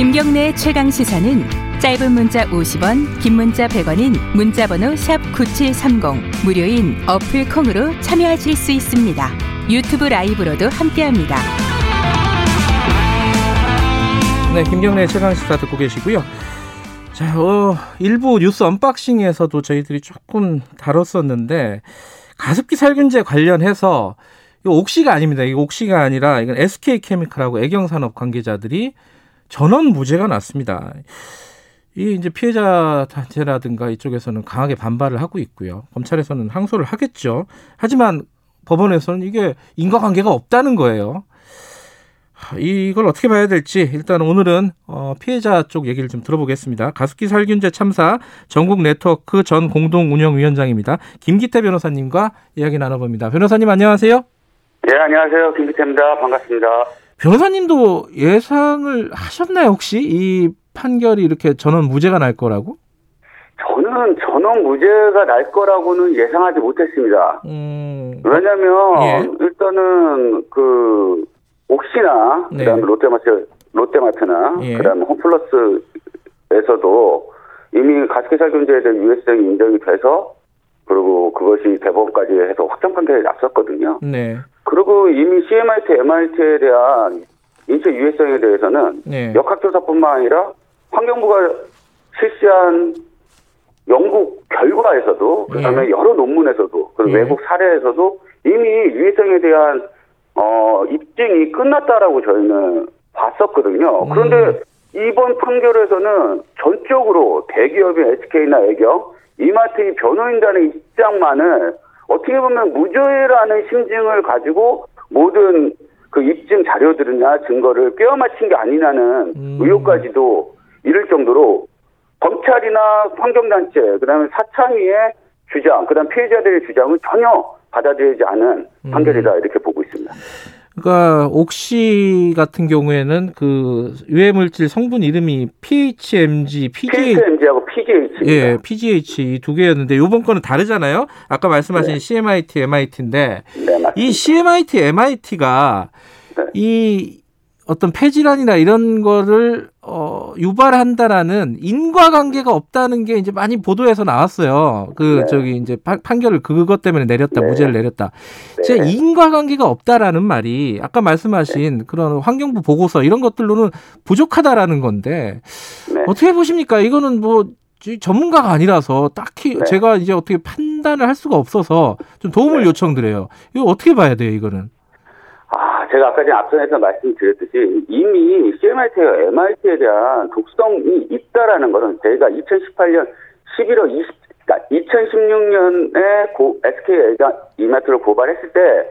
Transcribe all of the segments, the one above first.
김경래 최강 시사는 짧은 문자 50원, 긴 문자 100원인 문자번호 샵 #9730 무료인 어플 콩으로 참여하실 수 있습니다. 유튜브 라이브로도 함께합니다. 네, 김경래 최강 시사 듣고 계시고요. 자, 어, 일부 뉴스 unboxing에서도 저희들이 조금 다뤘었는데 가습기 살균제 관련해서 이거 옥시가 아닙니다. 이거 옥시가 아니라 이건 SK 케미칼하고 애경산업 관계자들이 전원 무죄가 났습니다. 이 이제 피해자 단체라든가 이쪽에서는 강하게 반발을 하고 있고요. 검찰에서는 항소를 하겠죠. 하지만 법원에서는 이게 인과관계가 없다는 거예요. 이걸 어떻게 봐야 될지 일단 오늘은 어, 피해자 쪽 얘기를 좀 들어보겠습니다. 가습기 살균제 참사 전국 네트워크 전 공동 운영위원장입니다. 김기태 변호사님과 이야기 나눠봅니다. 변호사님 안녕하세요. 네 안녕하세요 김기태입니다. 반갑습니다. 변호사님도 예상을 하셨나요 혹시 이 판결이 이렇게 전원 무죄가 날 거라고? 저는 전원 무죄가 날 거라고는 예상하지 못했습니다. 음... 왜냐하면 예. 일단은 그 옥시나 네. 그다음에 롯데마트 롯데마트나 예. 그다음에 홈플러스에서도 이미 가습기 살균제에 대한 유해성이 인정이 돼서 그리고 그것이 대법원까지 해서 확정 판결이 났었거든요. 네. 그리고 이미 CMIT, MIT에 대한 인체 유해성에 대해서는 네. 역학조사뿐만 아니라 환경부가 실시한 연구 결과에서도 그다음에 네. 여러 논문에서도 그리고 네. 외국 사례에서도 이미 유해성에 대한 어, 입증이 끝났다라고 저희는 봤었거든요. 음. 그런데 이번 판결에서는 전적으로 대기업인 SK나 애경, 이마트의 변호인단의 입장만을 어떻게 보면 무죄라는 심증을 가지고 모든 그 입증 자료들이나 증거를 꿰어 맞춘 게 아니냐는 음. 의혹까지도 이를 정도로 검찰이나 환경단체, 그 다음에 사창위의 주장, 그 다음 피해자들의 주장은 전혀 받아들이지 않은 음. 판결이다 이렇게 보고 있습니다. 그러니까 옥시 같은 경우에는 그 유해 물질 성분 이름이 PHMG, PGH, PHMG하고 PGH. 예, PGH 이 두 개였는데 이번 거는 다르잖아요. 아까 말씀하신 네. CMIT, MIT인데 네, 이 CMIT, MIT가 네. 이 어떤 폐질환이나 이런 거를 어, 유발한다라는 인과관계가 없다는 게 이제 많이 보도에서 나왔어요. 그 네. 저기 이제 판, 결을 그것 때문에 내렸다, 네. 무죄를 내렸다. 네. 제 인과관계가 없다라는 말이 아까 말씀하신 네. 그런 환경부 보고서 이런 것들로는 부족하다라는 건데 네. 어떻게 보십니까? 이거는 뭐 전문가가 아니라서 딱히 네. 제가 이제 어떻게 판단을 할 수가 없어서 좀 도움을 요청드려요. 이거 어떻게 봐야 돼요, 이거는? 아, 제가 아까 전에 앞선에서 말씀드렸듯이 이미 CMIT와 MIT에 대한 독성이 있다라는 것은 저희가 2018년 11월 20, 그러니까 2016년에 고, SK가 이마트를 고발했을 때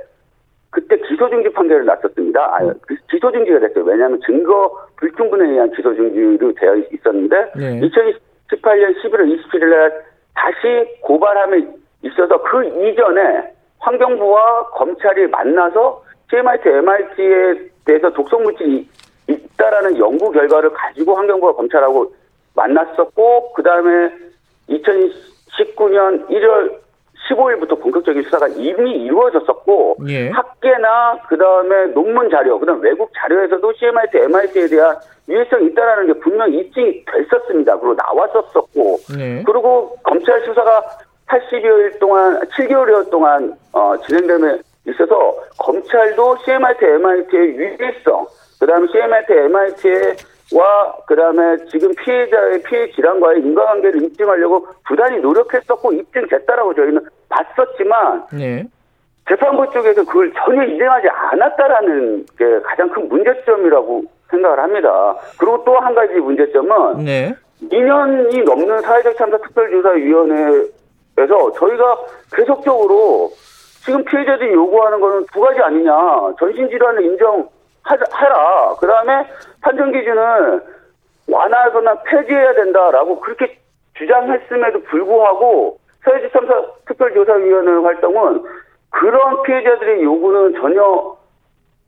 그때 기소중지 판결을 났었습니다. 아, 그 기소중지가 됐어요. 왜냐하면 증거 불충분에 의한 기소중지로 되어 있었는데 네. 2018년 11월 27일 날 다시 고발함에 있어서 그 이전에 환경부와 검찰이 만나서 CMIT, MIT에 대해서 독성 물질이 있다라는 연구 결과를 가지고 환경부와 검찰하고 만났었고 그 다음에 2019년 1월 15일부터 본격적인 수사가 이미 이루어졌었고 예. 학계나 그 다음에 논문 자료, 그다음 외국 자료에서도 CMIT, MIT에 대한 유해성이 있다라는 게 분명히 입증이 됐었습니다. 그리고 나왔었었고 예. 그리고 검찰 수사가 80여일 동안 7개월여 동안 어, 진행되면 있어서 검찰도 CMIT, MIT의 유해성, 그 다음에 CMIT, MIT와 그 다음에 지금 피해자의 피해 질환과의 인과관계를 입증하려고 부단히 노력했었고 입증됐다라고 저희는 봤었지만 네. 재판부 쪽에서 그걸 전혀 인정하지 않았다라는 게 가장 큰 문제점이라고 생각을 합니다. 그리고 또 한 가지 문제점은 네. 2년이 넘는 사회적 참사 특별조사위원회에서 저희가 계속적으로 지금 피해자들이 요구하는 거는 두 가지 아니냐. 전신질환을 인정하라. 그 다음에 판정 기준을 완화하거나 폐지해야 된다라고 그렇게 주장했음에도 불구하고 사회주참사 특별조사위원회 활동은 그런 피해자들의 요구는 전혀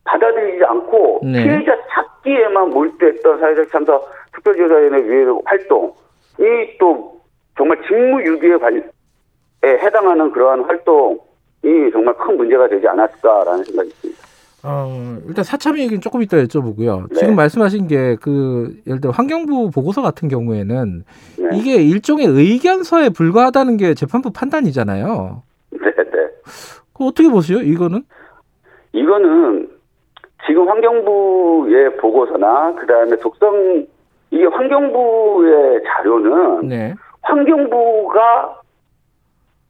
받아들이지 않고 네. 피해자 찾기에만 몰두했던 사회적 참사 특별조사위원회 활동이 또 정말 직무유기에 해당하는 그러한 활동 이 정말 큰 문제가 되지 않았을까라는 생각이 듭니다. 어, 일단 사참위 얘기는 조금 이따 여쭤보고요. 네. 지금 말씀하신 게 그 예를 들어 환경부 보고서 같은 경우에는 네. 이게 일종의 의견서에 불과하다는 게 재판부 판단이잖아요. 네, 네. 그 어떻게 보세요? 이거는? 이거는 지금 환경부의 보고서나 그다음에 독성 이게 환경부의 자료는 네. 환경부가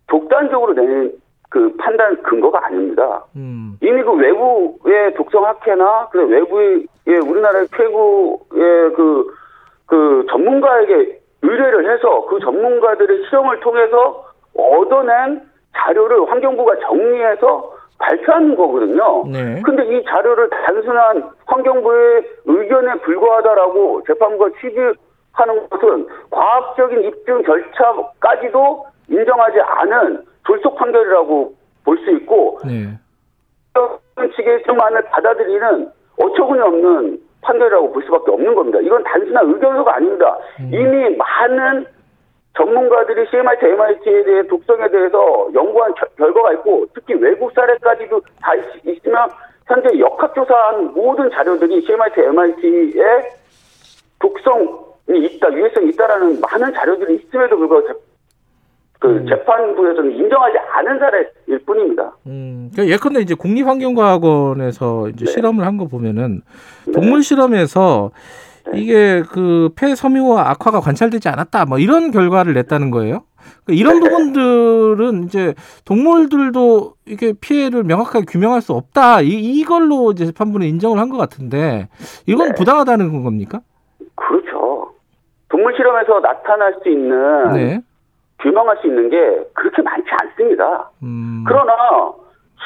독단적으로 낸 그 판단 근거가 아닙니다. 음. 이미 그 외부의 독성 학회나 그 외부의 우리나라의 최고의 그, 그 전문가에게 의뢰를 해서 그 전문가들의 실험을 통해서 얻어낸 자료를 환경부가 정리해서 발표하는 거거든요. 네. 근데 이 자료를 단순한 환경부의 의견에 불과하다라고 재판부가 취지하는 것은 과학적인 입증 절차까지도 인정하지 않은 졸속 판결이라고 볼 수 있고 네. 측의 좀만을 받아들이는 어처구니 없는 판결이라고 볼 수밖에 없는 겁니다. 이건 단순한 의견서가 아닙니다. 음. 이미 많은 전문가들이 CMIT, MIT에 대해 독성에 대해서 연구한 겨, 결과가 있고 특히 외국 사례까지도 다 있, 으면 현재 역학조사한 모든 자료들이 CMIT, MIT의 독성이 있다, 유해성이 있다라는 많은 자료들이 있음에도 불구하고 그 음. 재판부에서는 인정하지 않은 사례일 뿐입니다. 음, 그러니까 예컨대 이제 국립환경과학원에서 이제 네. 실험을 한 거 보면은 네. 동물 실험에서 네. 이게 그 폐섬유와 악화가 관찰되지 않았다. 뭐 이런 결과를 냈다는 거예요. 그러니까 이런 네. 부분들은 이제 동물들도 이게 피해를 명확하게 규명할 수 없다. 이, 이걸로 이제 재판부는 인정을 한 것 같은데 이건 네. 부당하다는 겁니까? 그렇죠. 동물 실험에서 나타날 수 있는 네. 규명할 수 있는 게 그렇게 많지 않습니다. 음. 그러나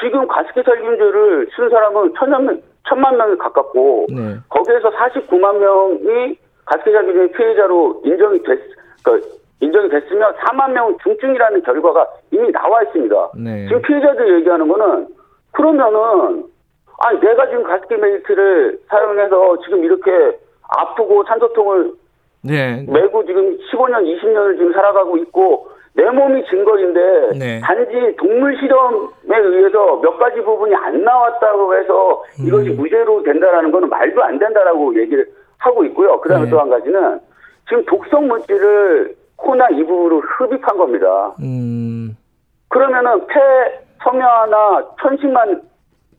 지금 가습기 살균제를 쓰는 사람은 천연 명 천만 명이 가깝고 네. 거기에서 49만 명이 가스기자균의 피해자로 인정이 됐, 그 인정이 됐으면 4만 명 중증이라는 결과가 이미 나와 있습니다. 네. 지금 피해자들 얘기하는 거는 그러면은 아니 내가 지금 가습기 메이트를 사용해서 지금 이렇게 아프고 산소통을 네. 메고 지금 15년, 20년을 지금 살아가고 있고 네. 단지 동물 실험에 의해서 몇 가지 부분이 안 나왔다고 해서 음. 이것이 무죄로 된다라는 것은 말도 안 된다라고 얘기를 하고 있고요. 그다음에 네. 또한 가지는 지금 독성 물질을 코나 이부로 흡입한 겁니다. 음. 그러면은 폐 섬유화나 천식만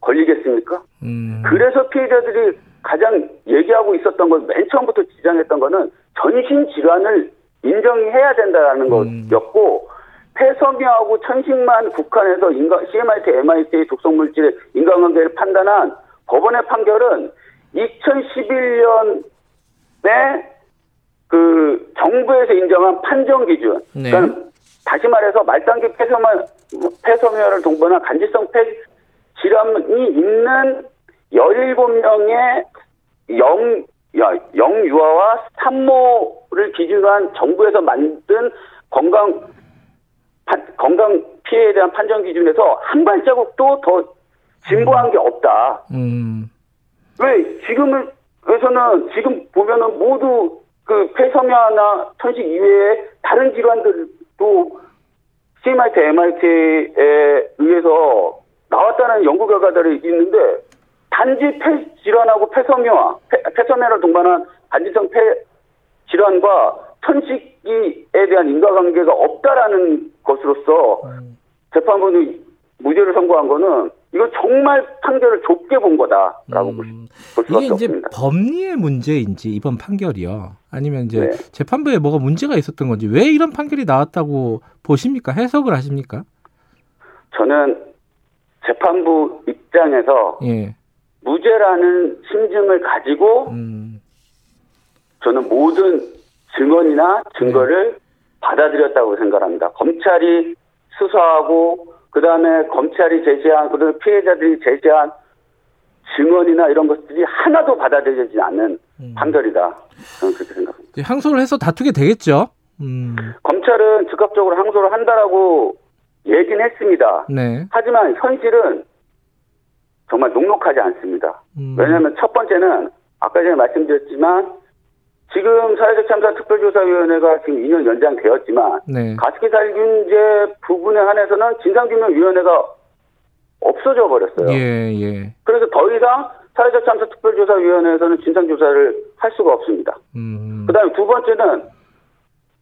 걸리겠습니까? 음. 그래서 피해자들이 가장 얘기하고 있었던 건 맨 처음부터 지장했던 거는 전신 질환을 인정해야 된다는 음. 것이었고 폐섬유하고 천식만 국한에서 인간, CMIT, MIT의 독성물질의 인간관계를 판단한 법원의 판결은 2011년에 그 정부에서 인정한 판정 기준. 네. 그러니까 다시 말해서 말단계 폐섬유, 폐섬유를 동반한 간질성 폐 질환이 있는 17명의 영 영유아와 산모를 기준으로 한 정부에서 만든 건강 건강 피해에 대한 판정 기준에서 한 발자국도 더 진보한 게 없다. 음. 왜 지금에서는 지금 보면은 모두 그 폐섬유나 천식 이외에 다른 질환들도 CMIT, MIT에 의해서 나왔다는 연구 결과들이 있는데 단지 폐 질환하고 폐섬유와 폐, 폐섬유를 동반한 단지성 폐 질환과 천식기에 대한 인과관계가 없다라는 것으로서 음. 재판부는 무죄를 선고한 거는 이건 정말 판결을 좁게 본 거다라고 음. 볼 수밖에 이게 이제 없습니다. 법리의 문제인지 이번 판결이요. 아니면 이제 네. 재판부에 뭐가 문제가 있었던 건지 왜 이런 판결이 나왔다고 보십니까? 해석을 하십니까? 저는 재판부 입장에서 예. 무죄라는 심증을 가지고 음. 저는 모든 증언이나 증거를 네. 받아들였다고 생각합니다. 검찰이 수사하고 그 다음에 검찰이 제시한 그다음 피해자들이 제시한 증언이나 이런 것들이 하나도 받아들여지지 않는 음. 판결이다. 저는 그렇게 생각합니다. 항소를 해서 다투게 되겠죠. 음. 검찰은 즉각적으로 항소를 한다라고 얘기는 했습니다. 네. 하지만 현실은 정말 녹록하지 않습니다. 음. 왜냐하면 첫 번째는 아까 전에 말씀드렸지만 지금 사회적 참사 특별조사위원회가 지금 2년 연장되었지만 네. 가습기 살균제 부분에 한해서는 진상규명위원회가 없어져 버렸어요. 예, 예. 그래서 더 이상 사회적 참사 특별조사위원회에서는 진상조사를 할 수가 없습니다. 음. 그 다음에 두 번째는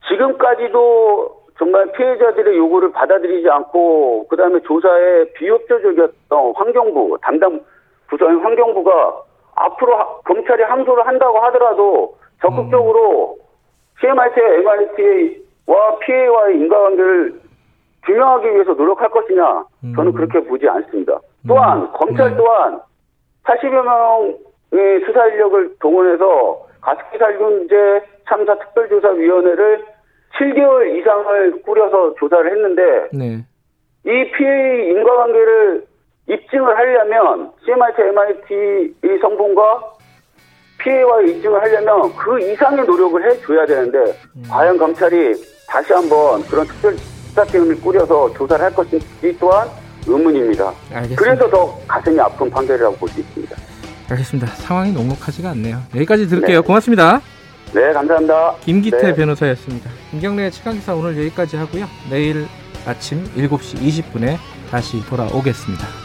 지금까지도 정말 피해자들의 요구를 받아들이지 않고 그 다음에 조사에 비협조적이었던 환경부 담당 부서인 환경부가 앞으로 하, 검찰이 항소를 한다고 하더라도 적극적으로 음. CMRT, MRT와 피해와의 인과관계를 규명하기 위해서 노력할 것이냐 저는 음. 그렇게 보지 않습니다. 또한 음. 검찰 네. 또한 80여 명의 수사 인력을 동원해서 가습기 살균제 참사 특별조사위원회를 7개월 이상을 꾸려서 조사를 했는데 네. 이 피해 인과관계를 입증을 하려면 CMIT, MIT의 성분과 피해와의 입증을 하려면 그 이상의 노력을 해줘야 되는데 음. 과연 검찰이 다시 한번 그런 특별 수사팀을 꾸려서 조사를 할 것인지 또한 의문입니다. 알겠습니다. 그래서 더 가슴이 아픈 판결이라고 볼 수 있습니다. 알겠습니다. 상황이 녹록하지가 않네요. 여기까지 들을게요. 네. 고맙습니다. 네, 감사합니다. 김기태 네. 변호사였습니다. 김경래 최강기사 오늘 여기까지 하고요. 내일 아침 7시 20분에 다시 돌아오겠습니다.